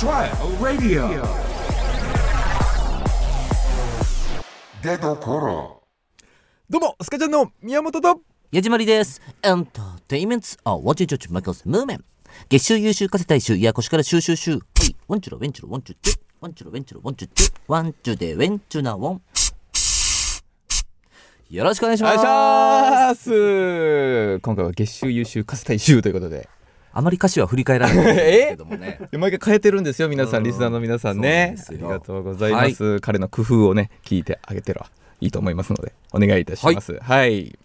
Trial Radio 出どころどうもスカちゃんの宮本と矢島りです。エンターテイメント、あ、ワンチューチューチューマイクスムーメン。月収優秀稼大衆、いやこしからシューシューシュー。はい、ワンチュラウェンチュラワンチューチュー。ワンチュラウェンチュラワンチューチュー。ワンチュでウェンチュなワン。よろしくお願いします。いします今回は月収優秀カス大衆ということであまり歌詞は振り返らないんですけどもね。毎回変えてるんですよ皆さうん。んリスナーの皆さんね。ありがとうございます、彼の工夫をね聞いてあげてらいいと思いますのでお願いいたします。はい、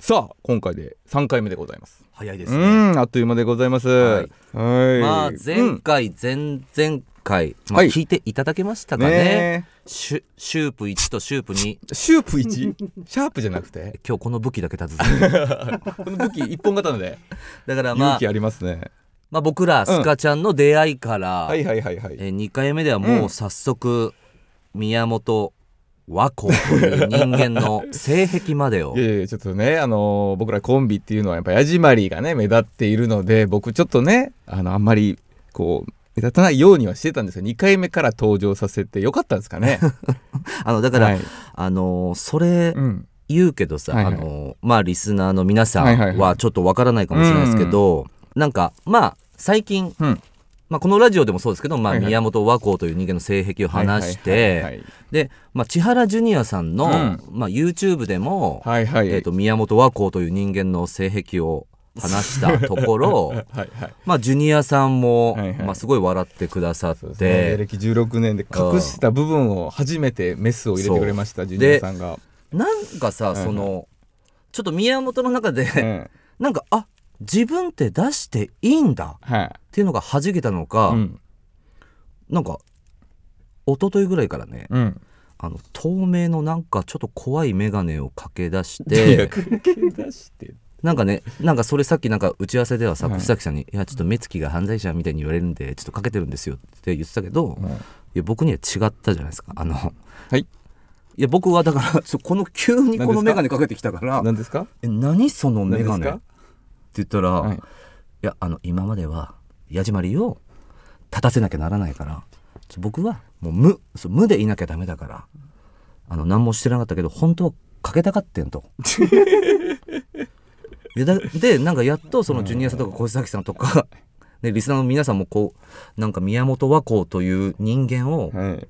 さあ今回で3回目でございます。う早いですね。んあっという間でございます。ははい。いまあ、う前ん。回、前々回、まあ、はい。聞いていただけましたかね。ねシュシュープ1とシュープ2。えシュープ 1? シャープじゃなくて？今日この武器だけ立つだ この武器一本刀で。からまあ勇気、ありますね。まあ、僕らスカちゃんの出会いから、はいはいはいはい。えー2回目ではもう早速、宮本和光という人間の性癖までを。いやいやちょっとねあのー僕らコンビっていうのはやっぱヤジマリーがね目立っているので僕ちょっとねあのあんまりこう目立たないようにはしてたんですが2回目から登場させてよかったんですかね。あのだから、はい。あのーそれうん。言うけどさ、はいはい。あのーまあリスナーの皆さんはいはいははちょっとわからないかもしれないですけど、なんかまあ最近、うん。まあ、このラジオでもそうですけど、まあ、はいはい。宮本和光という人間の性癖を話して、はいで、まあ、千原ジュニアさんの、うん。まあ、YouTube でも、はいはいはい。えー、と宮本和光という人間の性癖を話したところ はいはい。まあジュニアさんも、はいはい。まあ、すごい笑ってくださっそうですね。て、歴16年で隠した部分を初めてメスを入れてくれましたジュニアさんが、なんかさ、そのちょっと宮本の中で、うん。なんかあ自分って出していいんだはい。っていうのが弾けたのか、うん。なんか一昨日ぐらいからね、うん。あの透明のなんかちょっと怖い眼鏡をかけ出しいやてかけ出してなんかねなんかそれさっきなんか打ち合わせではさはい。楠崎さんに「いやちょっと目つきが犯罪者みたいに言われるんでちょっとかけてるんですよ」って言ってたけど、いや僕には違ったじゃないですかあの。はい。いや僕はだから そうこの急にこの眼鏡かけてきたから何ですか「え何その眼鏡?」って何ですか？言ったら「はい。いやあの今までは矢締まりを立たせなきゃならないからちょ僕はもう無そう無でいなきゃダメだからあの何もしてなかったけど本当はかけたかってんと。でなんかやっとそのジュニアさんとか小崎さんとか、ね、リスナーの皆さんもこうなんか宮本和光という人間をはい。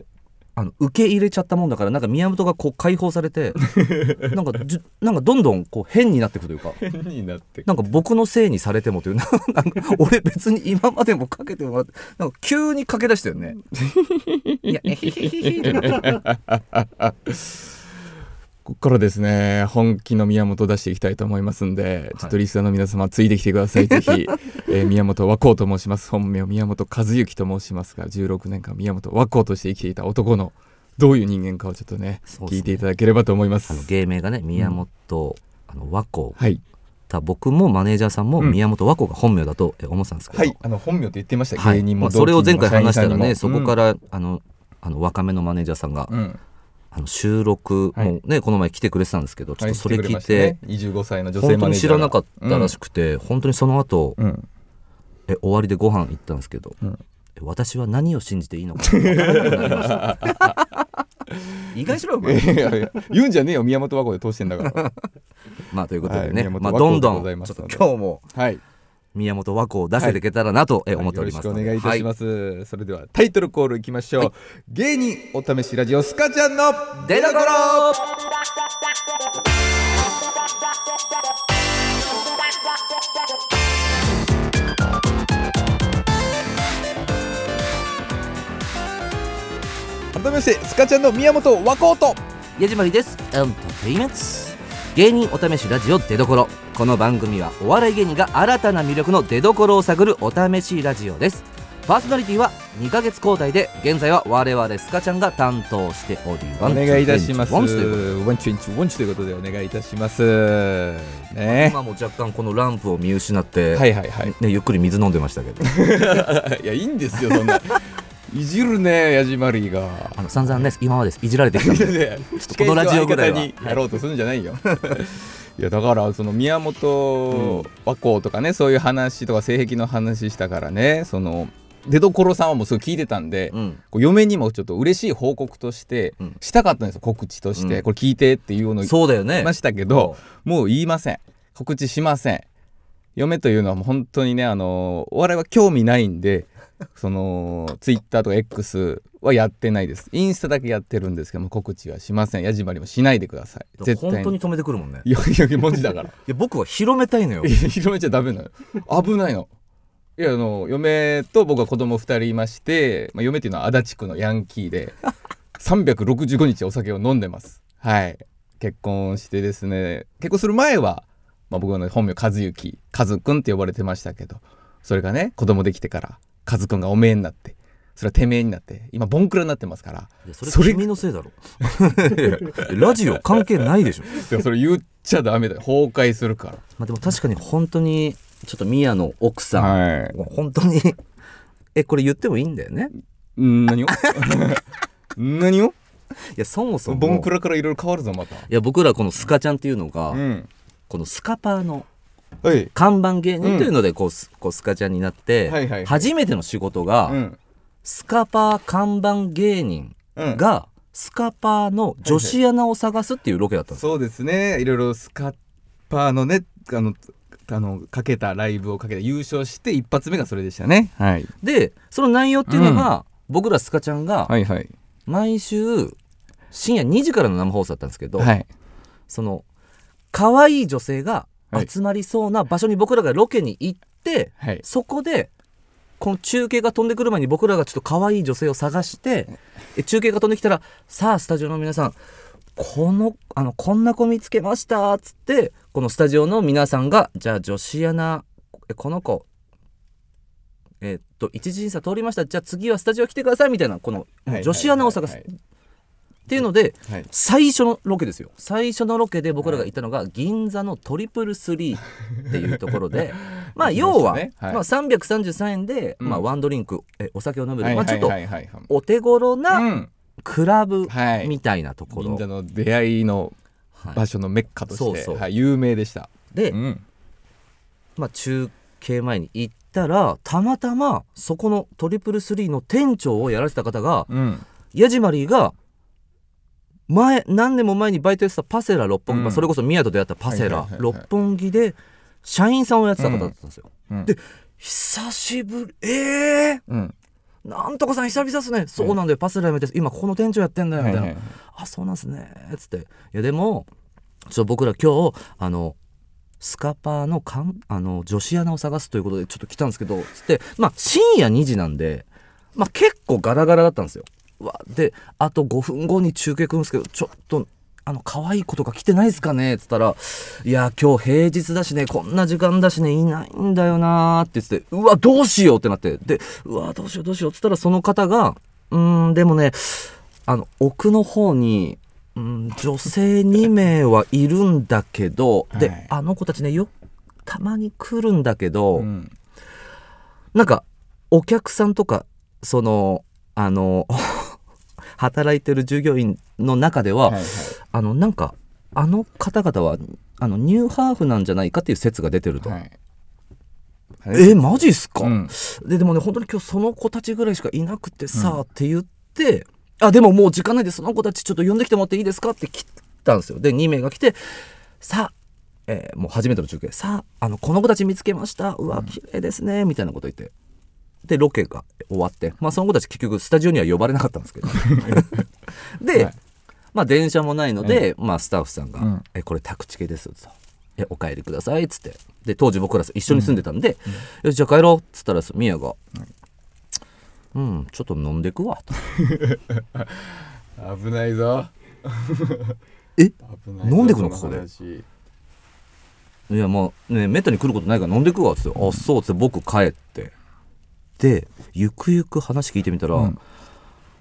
あの受け入れちゃったもんだからなんか宮本がこう解放されて なんかじゅなんかどんどんこう変になってくというか変になってなんか僕のせいにされてもというな なんか俺別に今までもかけてもらってなんか急にかけ出したよね。いやここからですね本気の宮本を出していきたいと思いますんで、ちょっとリスナーの皆様ついてきてください。ぜひ、えー宮本和光と申します。本名宮本和幸と申しますが16年間宮本和光として生きていた男のどういう人間かをちょっとねね。聞いていただければと思います。あの芸名がね宮本、あの和光。はい。た僕もマネージャーさんもうん。宮本和光が本名だとえ思ってたんですけど、はい。あの本名って言ってました、はい。芸人もまあ、それを前回話したらね、そこからら、あのあの若めのマネージャーさんが、うんうんあの収録もね、この前来てくれてたんですけどちょっとそれ聞いて,、はい来くれましたね。25歳の女性本当に知らなかったらしくて、本当にその後うん。え終わりでご飯行ったんですけど、うん。え私は何を信じていいのか分からなくなりました。意外しろ言うんじゃねえよ。宮本和光で通してんだから。まあということではいね、まあ、どんどんちょっと今日もはい宮本和光を出せていけたらなとえ思っておりますよろしくお願いいたします、それではタイトルコールいきましょう、芸人お試しラジオスカちゃんの出どころ改めましてスカちゃんの宮本和光と。矢島りです。エンターテイメント芸人お試しラジオ出どころ。この番組はお笑い芸人が新たな魅力の出どころを探るお試しラジオです。パーソナリティは2ヶ月交代で現在は我々スカちゃんが担当しておりお願いいたします。ワンチュンチュワンチュということでお願いいたしますね今も若干このランプを見失って、はいはいはいね、ゆっくり水飲んでましたけどいやいいんですよそんないじるねヤジマリーが。あの散々ね今までいじられてきたんで。でとこのラジオぐらいは。にやろうとするんじゃないよ。いやだからその宮本和光とかね、そういう話とか性癖の話したからねその出所さんはもうすぐ聞いてたんで、うん。こう嫁にもちょっと嬉しい報告としてうん。したかったんですよ告知として、うん。これ聞いてっていうのを言いましたけど、もう言いません。告知しません。嫁というのはもう本当にねあのお笑いは興味ないんでそのツイッターとか X はやってないです。インスタだけやってるんですけども告知はしません。矢島にもしないでください。うん絶対本当に止めてくるもんね。いやいや文字だから。いや僕は広めたいのよ。広めちゃダメなの。危ないの。いやあの嫁と僕は子供2人いまして、まあ、嫁っていうのは足立区のヤンキーで365日お酒を飲んでます。はい。結婚してですね。結婚する前は、まあ、僕の本名和幸和くんって呼ばれてましたけどそれがね子供できてから和くんがおめえになってそれはてめえになって今ボンクラになってますから。それそれ君のせいだろ。ラジオ関係ないでしょ、でもそれ言っちゃダメだよ。崩壊するから。まあ、でも確かに本当にちょっとミヤの奥さん、はい。本当に えこれ言ってもいいんだよね？ん何を？何を？いやそもそも。ボンクラからいろいろ変わるぞまた。いや僕らこのスカちゃんっていうのが、うん。このスカパーのはい。看板芸人というのでこう,ス、こうスカちゃんになって、はいはいはい。初めての仕事が、うん。スカパー看板芸人うん。が、スカパーの女子アナを探すっていうロケだったんですよ、そうですね。いろいろスカッパーのねあのあのかけたライブをかけて優勝して一発目がそれでしたね。はい。でその内容っていうのが、僕らスカちゃんがはいはい。毎週深夜2時からの生放送だったんですけど、はい。その可愛い女性がはい集まりそうな場所に僕らがロケに行って、はい。そこでこの中継が飛んでくる前に僕らがちょっと可愛い女性を探してえ中継が飛んできたらさあスタジオの皆さんこのあのこんな子見つけましたっつってこのスタジオの皆さんがじゃあ女子アナえこの子えっと一次審査通りました。じゃあ次はスタジオ来てくださいみたいなこのはい女子アナを探す。はいっていうのではい。最初のロケですよ。最初のロケで僕らが行ったのが銀座のトリプルスリーっていうところで まあ要は、ね。はい。まあ、333円で、うん。まあ、ワンドリンクえお酒を飲める、はいまあ、ちょっとはい。はいはいはいお手頃なうんクラブはいみたいなところ、銀座の出会いのはい。場所のメッカとして、そうそう。はい、有名でした、で、うん、まあ、中継前に行ったらたまたまそこのトリプルスリーの店長をやられてた方がうん、ヤジマリーが前何年も前にバイトやってたパセラ六本木、うん。まあ、それこそ宮と出会ったパセラ六本木で社員さんをやってた方だったんですよ。うん。で久しぶりえー、うん。なんとかさん久々っすね、そうなんだよパセラやめて今ここの店長やってんだよ。みたいな、はいはいはい。あそうなんすね。つって。いやでもちょ僕ら今日あのスカパーのかんあの女子アナを探すということでちょっと来たんですけどつって。まあ深夜2時なんでまあ結構ガラガラだったんですよ。うわであと5分後に中継来るんですけどちょっとあの可愛い子とか来てないですかね？っつったら「いや今日平日だしねこんな時間だしねいないんだよな」って言ってて「うわどうしよう」ってなってで「うわどうしようどうしよう」っつったらその方が「うーんでもねあの奥の方に、うん、女性2名はいるんだけど、ではい。あの子たちねよたまに来るんだけど、うん。なんかお客さんとかそのあの働いてる従業員の中では、はいはい。あのなんかあの方々はあのニューハーフなんじゃないかっていう説が出てると。はい。えマジっすか、うん。ででもね本当に今日その子たちぐらいしかいなくてさ、って言ってあでももう時間ないでその子たちちょっと呼んできてもらっていいですか？って来たんですよ。で2名が来てさあ、えーもう初めての中継。さああのこの子たち見つけました。うわ綺麗ですね。みたいなこと言ってでロケが終わってまあその子たち結局スタジオには呼ばれなかったんですけど。で、はい。まあ電車もないので、まあスタッフさんが「うんえこれ宅地系です」と「えお帰りください」っつって。で当時僕ら一緒に住んでたんで「よしじゃあ帰ろう」っつったらミヤが「うんちょっと飲んでくわ」と 危ないぞ。え？飲んでくの？ここでいやまあねめったに来ることないから飲んでくわっつって「あそう」っつって僕帰ってでゆくゆく話聞いてみたら、うん。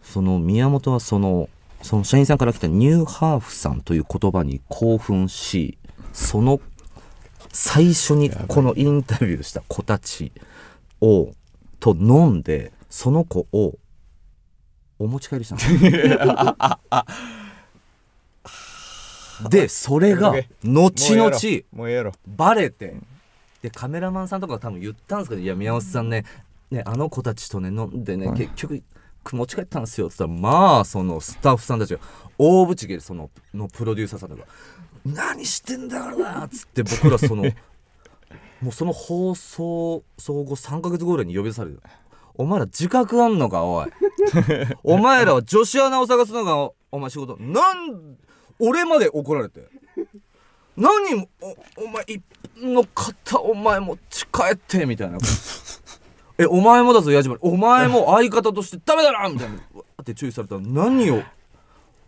その宮本はそのその社員さんから来たニューハーフさんという言葉に興奮しその最初にこのインタビューした子たちをと飲んでその子をお持ち帰りしたの。でそれが後々もうええやろ。バレてでカメラマンさんとかが多分言ったんですけど「いや宮本さんねねあの子たちとね飲んでね、はい。結局持ち帰ったんですよっつったらまあそのスタッフさんたちが大ぶちそののプロデューサーさんとか「何してんだからな」っつって僕らその もうその放送総合3か月後ぐらいに呼び出されるお前ら自覚あんのかおい。お前らは女子アナを探すのがおお前仕事。なん俺まで怒られて。何おお前一の方お前持ち帰ってみたいなえお前もだぞ矢島。お前も相方としてダメだなみたいな。うわーって注意されたら何を？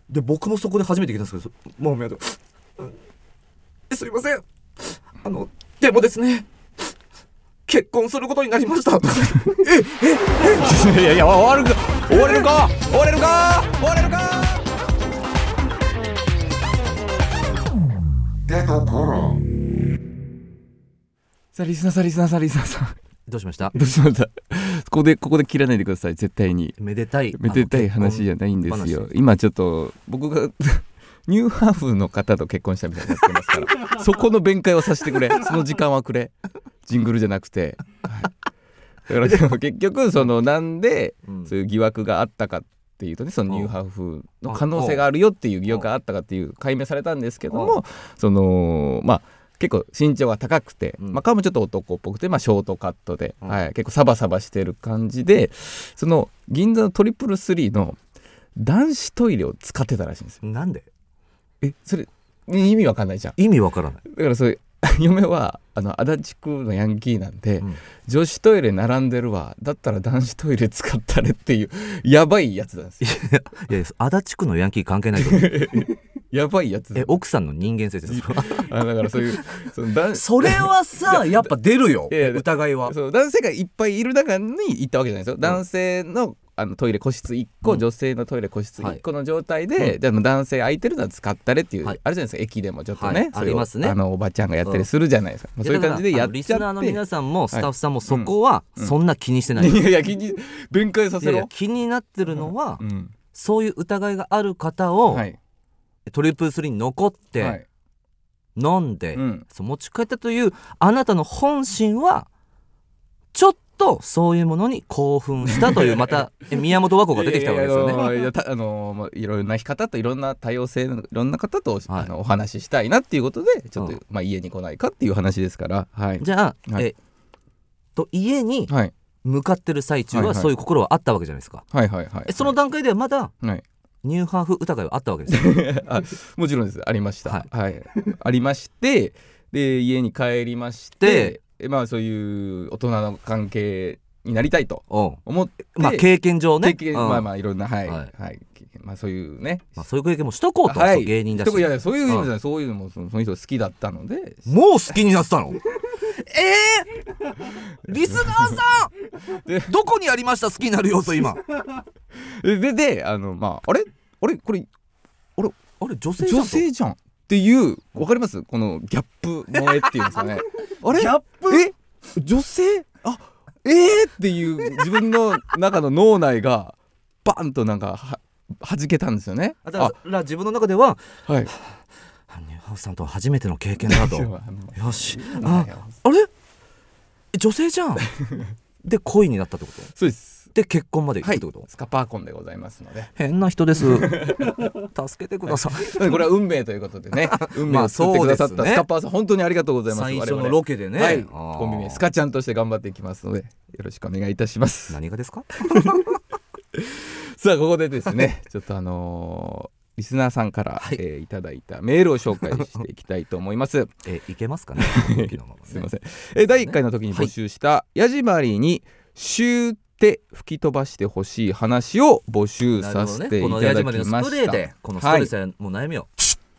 で僕もそこで初めて聞いたんですけどもう宮本うんえすいません。あのでもですね結婚することになりました。いやいや終わるか。終われるか？終われるか？終われるか？出どころ。さあリスナーさんリスナーさんリスナーさんどうしました？どうしました？ここでここで切らないでください絶対に。めでたいめでたい話じゃないんですよ。今ちょっと僕が ニューハーフの方と結婚したみたいになってますから。そこの弁解をさせてくれ。その時間はくれ。ジングルじゃなくて、はい、だからでも結局そのなんでうん。そういう疑惑があったかっていうとねそのニューハーフの可能性があるよっていう疑惑があったかっていう解明されたんですけどもそのまあ結構身長が高くて、うん。まあ、顔もちょっと男っぽくて、まあ、ショートカットで、うん。はい、結構サバサバしてる感じでその銀座のトリプルスリーの男子トイレを使ってたらしいんですよ。なんで？えそれ意味わかんないじゃん。意味わからない、だからそういう嫁はあの足立区のヤンキーなんで、うん。女子トイレ並んでるわ。だったら男子トイレ使ったれっていうやばいやつなんですよ。いや足立区のヤンキー関係ないと思う やばいやつ。え奥さんの人間性ですよあだからそういうその男それはさやっぱ出るよ。疑いは。そう男性がいっぱいいる中に行ったわけじゃないですよ、男性のあのトイレ個室1個、うん。女性のトイレ個室はい。1個の状態で、でも男性空いてるのは使ったれっていう、はい。あるじゃないですか駅でもちょっとね、はい。ありますね。あのおばちゃんがやったりするじゃないですか、まあそういう感じでやっちゃって。リスナーの皆さんもスタッフさんもそこはうん。そんな気にしてない、いやいや気に弁解さいやいやせろ気になってるのは、うん。そういう疑いがある方を、はいトリプルスリーに残って、はい。飲んで、うん。そう持ち帰ったというあなたの本心はちょっとそういうものに興奮したという またえ宮本和子が出てきたわけですよね。いや あのまあいろんな方といろんな多様性のいろんな方と、はい。あのお話ししたいなっていうことでちょっと、うん。まあ家に来ないかっていう話ですからはい。じゃあ、はい。えと家にはい。向かってる最中はそういう心はあったわけじゃないですか。はいはいはい。えその段階ではまだはいニューハーフ疑いはあったわけです もちろんです。ありました。ははい、ありましてで家に帰りましてえまあそういう大人の関係になりたいと思ってまあ経験上ね、経験うん。まあまあいろんなはい。ははい。い、まあそういうね。まあそういう経験もしとこうと、はい。芸人だし。いやいやそういう意味じゃない。そういうのもそのその人好きだったので。もう好きになってたの？えー、リスナーでさん！どこにありました？好きになる要素今。ででであのまああれ？あれ？これあれ？女性じゃん女性じゃんっていうわかります？このギャップ萌えっていうんですかね。あれ？ギャップ？え？女性？あえー、っていう自分の中の脳内がバンとなんかは弾けたんですよね。あだから自分の中ではあはいハーフさんとは初めての経験だと。よし。ああれ？え女性じゃん。で恋になったってこと？そうです。で結婚まで行はいくってこと、スカパーコンでございますので。変な人です。助けてください。これは運命ということでね。運命まあを作ってくださったスカパーさん本当にありがとうございます。最初のロケでね、はい。コンビ名スカちゃんとして頑張っていきますのでよろしくお願いいたします。何がですか？さあここでですね。ちょっとあのーリスナーさんから、はい。えーいただいたメールを紹介していきたいと思います。えいけますかね？ね。すいません、えー第1回の時に募集した、ヤジマリーにシューって吹き飛ばしてほしい話を募集さなるほどね。せていたこのヤジだマリのスプきました。レーでこのストレスやもう悩みを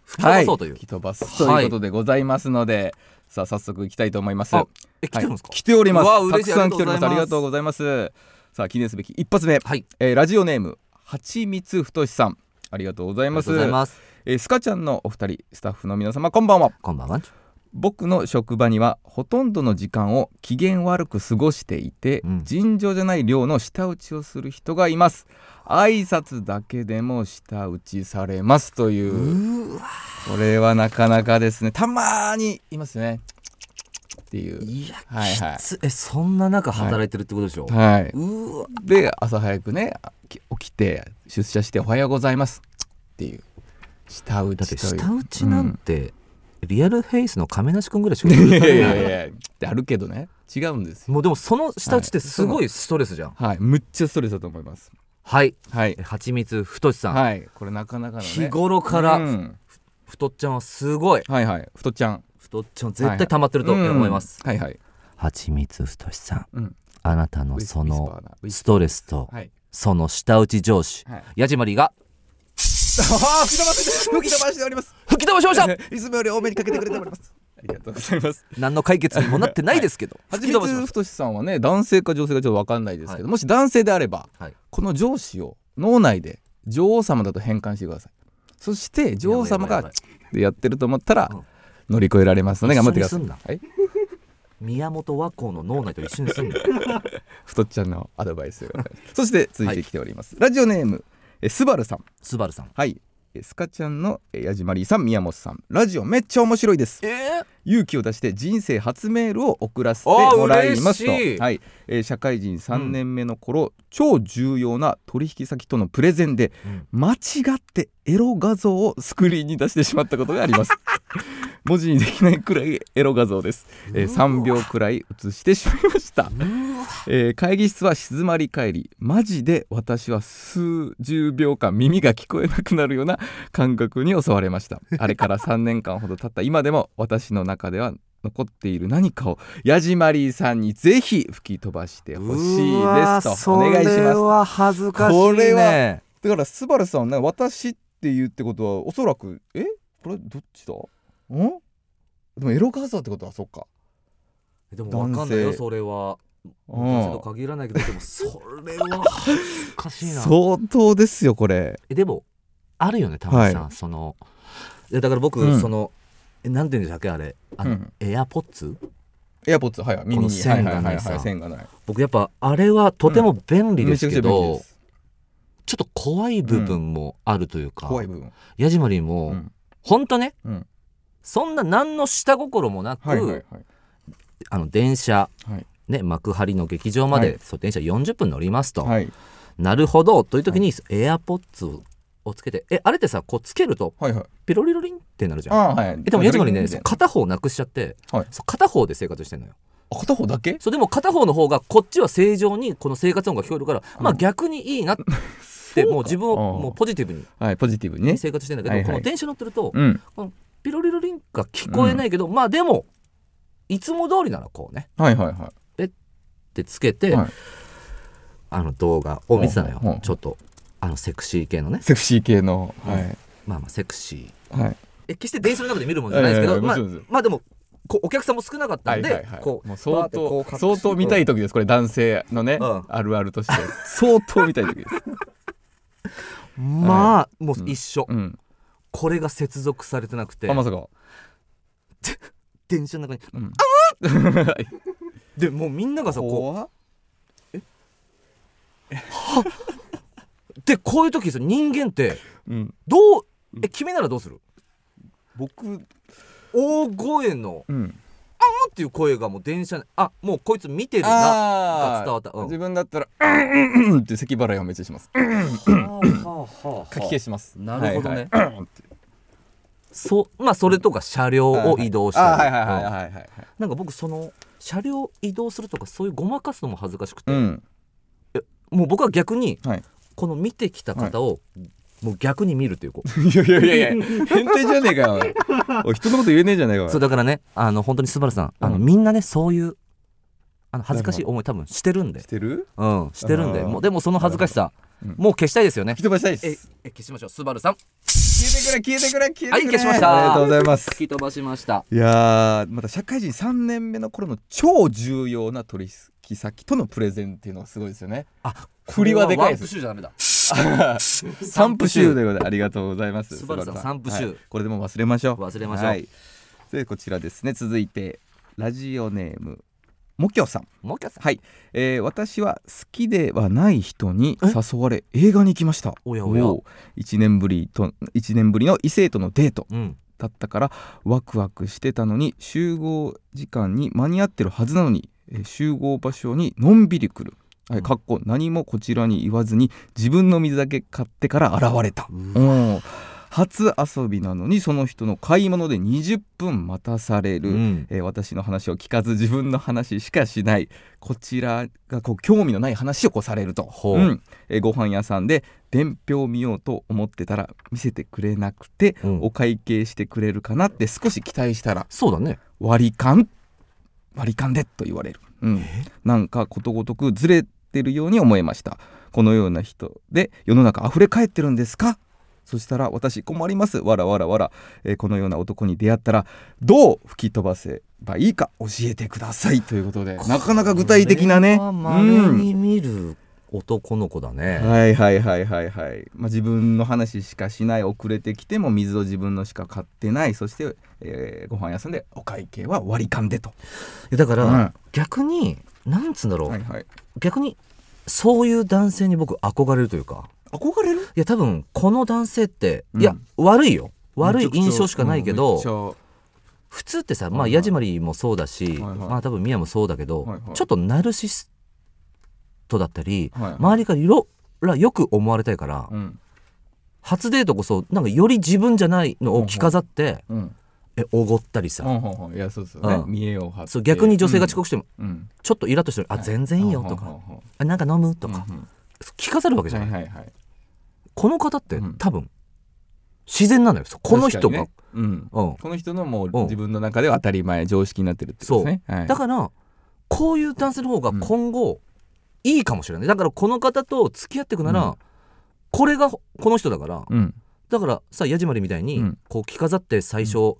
吹き飛ばそうという、吹き飛ばすということでございますので、さあ早速いきたいと思います。あえ来てるんですか、はい。来ております。うわ嬉しい。たくさん来ております。あありがとうりがとうございます。さあ記念すべき一発目、はい。えーラジオネームはちみつふとしさんありがとうございます。えースカちゃんのお二人スタッフの皆様こんばんは。こんばんは。僕の職場にはほとんどの時間を機嫌悪く過ごしていて、うん。尋常じゃない量の舌打ちをする人がいます。挨拶だけでも舌打ちされますという。これはなかなかですね。たまーにいますねっていう。いや、はいはい。きつえそんな中働いてるってことでしょ、はい。うーわ。で朝早くねき起きて出社して「おはようございます」っていう。舌打だってちという。舌打ちなんて、リアルフェイスの亀梨君ぐらいしかうんいやい。許されやないいやってあるけどね。違うんですよ。もうでもその舌打ちってすごいストレスじゃん。はい。むっちゃストレスだと思います。はい。はい。はちみつ太さん、はい。これなかなかのね。日頃からうん。太っちゃんはすごい。はいはい。太っちゃん太っちゃん絶対溜まってると思います、うん。はいはい。はちみつ太さん。うん。あなたのそのストレスとはい。その舌打ち上司。はい。ヤジマリーが。ああ吹き飛ばして吹き飛ばしております。吹き飛ばしました いつもより多めにかけてくれております。ありがとうございます。何の解決にもなってないですけど。はちみつふとしさんはね男性か女性かちょっと分かんないですけど、もし男性であれば、はい。この上司を脳内で女王様だと変換してください。そして女王様がでやってると思ったらうん乗り越えられますので頑張ってください。宮本和光の脳内と一緒にすんの 太っちゃんのアドバイスがそして続いてきております、ラジオネームえスバルさん。スバルさん。はい。えスカちゃんのえヤジマリーさん宮本さん。ラジオめっちゃ面白いです。え勇気を出して人生初メールを送らせてもらいますと。はい。えー社会人3年目の頃、超重要な取引先とのプレゼンでうん。間違ってエロ画像をスクリーンに出してしまったことがあります 文字にできないくらいエロ画像です、えー3秒くらい映してしまいました、えー会議室は静まり返りマジで私は数十秒間耳が聞こえなくなるような感覚に襲われました。あれから3年間ほど経った今でも私の中では残っている何かをヤジマリーさんにぜひ吹き飛ばしてほしいですとお願いしますは恥ずかしいね。これはだからスバルさんね私って言うってことはおそらくえ？これどっちだ？ん？でもエロ画像ってことはそっか。でも分かんないよそれは。うん。男性と限らないけどでも それは恥ずかしいな。相当ですよこれ。えでもあるよねたまにさ、はその。いやだから僕、うん。そのえなんていうんでしたっけあれ。あの、うん。エアポッツ？エアポッツ。はいはい。耳線がない僕やっぱあれはとても便利ですけど、です。ちょっと怖い部分もあるというか、怖い部分。ヤジマリーも、うん。ほんとねうんそんな何の下心もなく、はいはいはい。あの電車、はい。ね、幕張の劇場まで、はい。そう電車40分乗りますと、はい。なるほどという時に、エアポッツををつけてえあれってさこうつけるとはいはい。ピロリロリンってなるじゃん。はいえでもヤジマリーね片方なくしちゃって、はい。片方で生活してんのよ。あ片方だけ？そうでも片方の方がこっちは正常にこの生活音が聞こえるから、まあ逆にいいなって もう自分をもうポジティブにはいポジティブにね。生活してんだけど、はいはい。この電車乗ってると、うんピロリロリンが聞こえないけど、まあでもいつも通りならこうね。はいはいはってつけて、はい。あの動画を見てたのよ、うんうんちょっとあのセクシー系のね。いセクシー系のうん。はい。まあまあセクシー。はい。え決して電車の中で見るものじゃないですけど、まあいやいやもちろんですまあでもこうお客さんも少なかったんで、はいはいはい。こう相当う相当見たい時ですこれ男性のねうん。あるあるとして。相当見たい時です。まあもう一緒、うんこれが接続されてなくて。あまさか。電車の中にうん。でもうみんながさこ怖っ。うでこういう時さ人間ってうん。どう？え君ならどうする？僕。大声のうん「っていう声がもう電車にあもうこいつ見てるながあ伝わった、うん。自分だったらうんうんうんって咳払いをめっちゃします。はあはあはあかき消します。なるほどね。はいはい。そまあそれとか車両を移動したり。なんか僕その車両移動するとかそういうごまかすのも恥ずかしくて、うん。もう僕は逆にはい。この見てきた方を、もう逆に見るっていうこう。いやいやいやいや変態じゃねえかよおい。人のこと言えねえじゃねえかよそうだからねあの本当にスバルさんあの、うん。みんなねそういうあの恥ずかしい思い多分してるんで。し、てる？うん、してるんで。もうでもその恥ずかしさ、うん。もう消したいですよね。吹き飛ばしたいでえす。え消しましょう。スバルさん。消えてくれ消えてくれ消えてくれ。はい消しました。ありがとうございます。吹き飛ばしました。いやーまた社会人3年目の頃の超重要な取引先とのプレゼンっていうのがすごいですよね。あ振りはでかいワンプですシュじゃダメだ 散布集ということでありがとうござい。ますスバルさん。ス散布集。はい。これでも忘れましょう。忘れましょう。はい、でこちらですね。続いてラジオネームもきょさん。もう一回さん。はい、えー私は好きではない人に誘われ映画に行きまおやおや。1年ぶりと一年ぶりの異性とのデート。うん。だったからワクワクしてたのに集合時間に間に合ってるはずなのに、えー集合場所にのんびり来る。はい、かっこ何もこちらに言わずに自分の水だけ買ってから現れた。うん。初遊びなのにその人の買い物で20分待たされる、うん。えー私の話を聞かず自分の話しかしない。こちらがこう興味のない話をこうされると、ほう。ん。えーご飯屋さんで伝票を見ようと思ってたら見せてくれなくて、うん。お会計してくれるかなって少し期待したらそうだね。割り勘？割り勘でと言われる、うん、なんかことごとくずれてるように思えました。このような人で世の中溢れ返ってるんですか？そしたら私困ります。わらわらわら、えーこのような男に出会ったらどう吹き飛ばせばいいか？教えてください。ということでなかなか具体的なね。男の子だね、はいはいはいはいはい、まあ、自分の話しかしない遅れてきても水を自分のしか買ってない。そして、えーご飯屋さんでお会計は割り勘でと、だから、うん。逆になんつうんだろう、はいはい、逆にそういう男性に僕憧れるというか。憧れる？いや多分この男性って、うん。いや悪いよ。悪い印象しかないけど、普通ってさまあはいはい。ヤジマリもそうだし、はいはい。まあ多分ミヤもそうだけど、はいはい。ちょっとナルシストだったり、はいはい。周りからいろらよく思われたいから、うん初デートこそなんかより自分じゃないのを着飾って、うんえおごったりさ、ね、うん見栄を張って。そう逆に女性が遅刻しても、うん、うんちょっとイラッとしてる。あ全然いいよとか、あなんか飲む？とか、うんうん。着飾るわけじゃない、はいはいはい。この方って、うん。多分自然なのよ。この人が、確かにね。うん。うん、この人のもううん。自分の中では当たり前常識になってるってことですね。はい。だからこういう男性の方が今後いいかもしれない。だからこの方と付き合っていくなら、うん。これがこの人だから。うん。だからさヤジマリみたいに、うん。こう着飾って最初、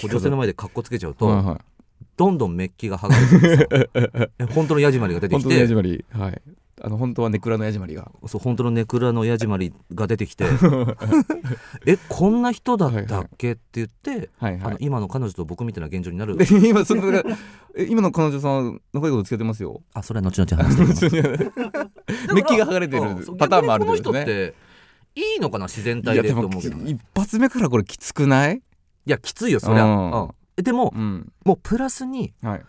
女性の前で格好つけちゃうと、はいはい。どんどんメッキが剥がれて 本当のヤジマリが出てき本当のヤジてマリはい。あの本当はネクラのヤジマリが。そう本当のネクラのヤジマリが出てきて。えこんな人だったっけ？って言って、はい。はいあの今の彼女と僕みたいな現状になる。で今そのえ今の彼女さん仲いいことつけてますよ。あそれは後々話していきますメッキが剥がれてるパターンもある逆にこのということね人っていいのかな？自然い体でと思うけどね。一発目からこれきつくない？いやきついよそりゃ、うん。でもうん。もうプラスにはい。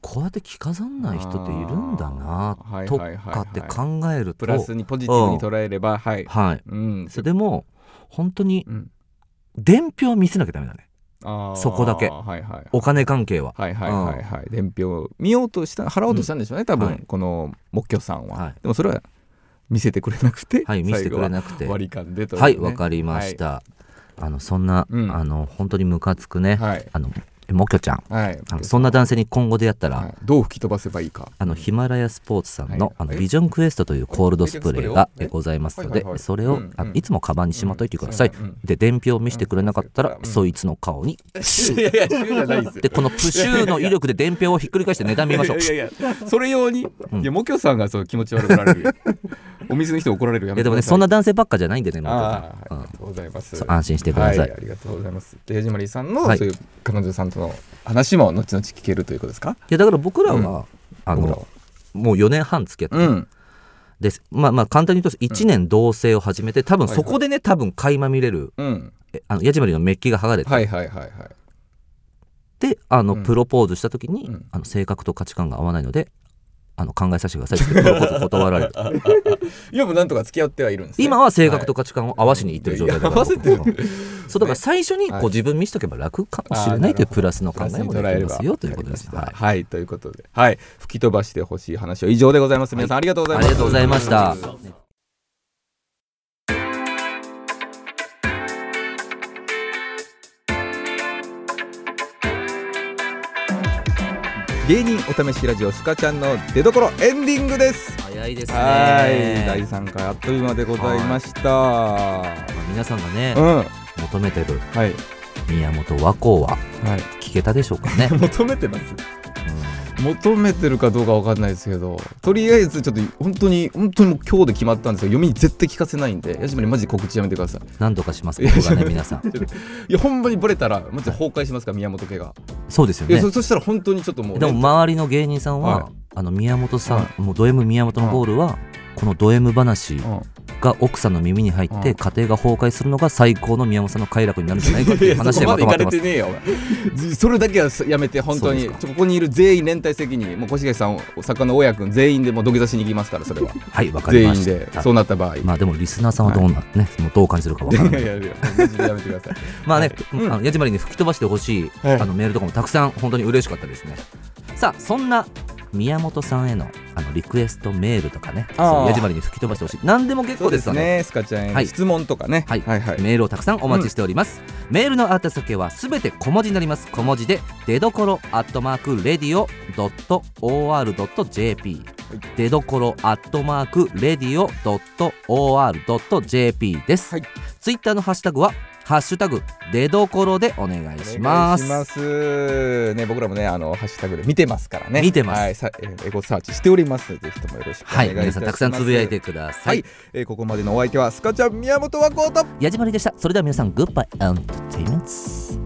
こうやって着飾んない人っているんだなとかって考えると。プラスにポジティブに捉えればはい。はい。うん。それでも本当にうん。伝票を見せなきゃダメだね。そこだけ。はいはいお金関係は。はいはいはいはい。伝票見ようとした払おうとしたんでしょうね多はい分この木魚さんは。はい。でもそれは見せてくれなくてはい見せてくれ最なくて。割り勘でとはいわかりました、あのそんな、うん。あの本当にムカつくね、はい。あのもきょちゃん。はい。あのそんな男性に今後出会ったら、はい。どう吹き飛ばせばいいか。あのヒマラヤスポーツさんの,、はい。あのビジョンクエストというコールドスプレーがございます。ので、それを、うん。うん。いつもカバンにしまっといてください、うん。うん。で伝票を見せてくれなかったら、うん。そいつの顔に いやいやシューじゃないですよ。でこのプシューの威力で伝票をひっくり返して値段見ましょう。いやいやいやそれ用に、うん。いやもきょさんがそう気持ち悪くなられるよ。お店の人怒られるやでもねそんな男性ばっかじゃないんでねもうああ、うん。ありがとうございます。安心してください。はい、ありがとうございます。で、ヤジマリーさんの、はい。そういう彼女さんとの話も後々聞けるということですか？いやだから僕らは、うんあのもう4年半付き合って、うん。ですまあまあ簡単に言うと1年同棲を始めて多分そこでね多分垣間見れるうん。えあのヤジマリのメッキが剥がれて、はいはいはいはい。であの、うんプロポーズした時に、うんあの性格と価値観が合わないのであの考えさせてくださいってプロポーズ断られる今もなんとか付き合ってはいるんです、ね。今は性格と価値観を合わしにいってる状態だから、い。や合わせてる僕そうだから最初にこう、はい。自分見しとけば楽かもしれないというプラスの考えもできますよということで。す、は、はい。いはい、ということで、はい、吹き飛ばしてほしい話は以上でございます。皆さん、ありがとうございます。ありがとうございました芸人お試しラジオスカちゃんの出所エンディングです。早いですねはい、第3回あっという間でございました。まあ皆さんがね、うん、はい、求めてるはい。宮本和光は聞けたでしょうかね、求めてます。うん求めてるかどうかわかんないですけどとりあえずちょっと本当に本当にもう今日で決まったんですよ。読みに絶対聞かせないんで。ヤジマリマジ告知やめてください。何とかします僕がね皆さん。いやほんまにバレたらマジで崩壊しますから宮本家が、そうですよね。そそしたら本当にちょっともう、でも周りの芸人さんは、はい。あの宮本さん、はもうド M 宮本のゴールは、このド M 話うん。が奥さんの耳に入ってうん。家庭が崩壊するのが最高の宮本さんの快楽になるんじゃないかという話でまとまってます。それてねえよお前。それだけはやめて本当にここにいる全員連帯責任もう越谷さん作家の大家君全員でもう土下座しに行きますからそれは。はいわかり全員ました。でそうなった場合。まあでもリスナーさんはどうな、ねもうどう感じるかわからない。いやめてください。まあね、うん。あの矢島にね吹き飛ばしてほしい、はい。あのメールとかもたくさん本当に嬉しかったですね。さあそんな宮本さんへのあのリクエストメールとかね。そう矢島に吹き飛ばしてほしい。何でも結構ですのでね。スカちゃんへのはい。質問とかね。はい。はいはい。メールをたくさんお待ちしております、メールの宛先はすべて小文字になります。小文字で出どころアットマークレディオ .or.jp 出どころアットマークレディオ .or.jp です、はい。ツイッターのハッシュタグはハッシュタグ出どころでお願いします。ね僕らもねあのハッシュタグで見てますからね。見てます。はいエゴサーチしております。ぜひともよろしくおはい願いします。皆さんたくさんつぶやいてください、はい、えーここまでのお相手はスカちゃん宮本和光と。矢島りでした。それでは皆さんグッバイエンターテイメント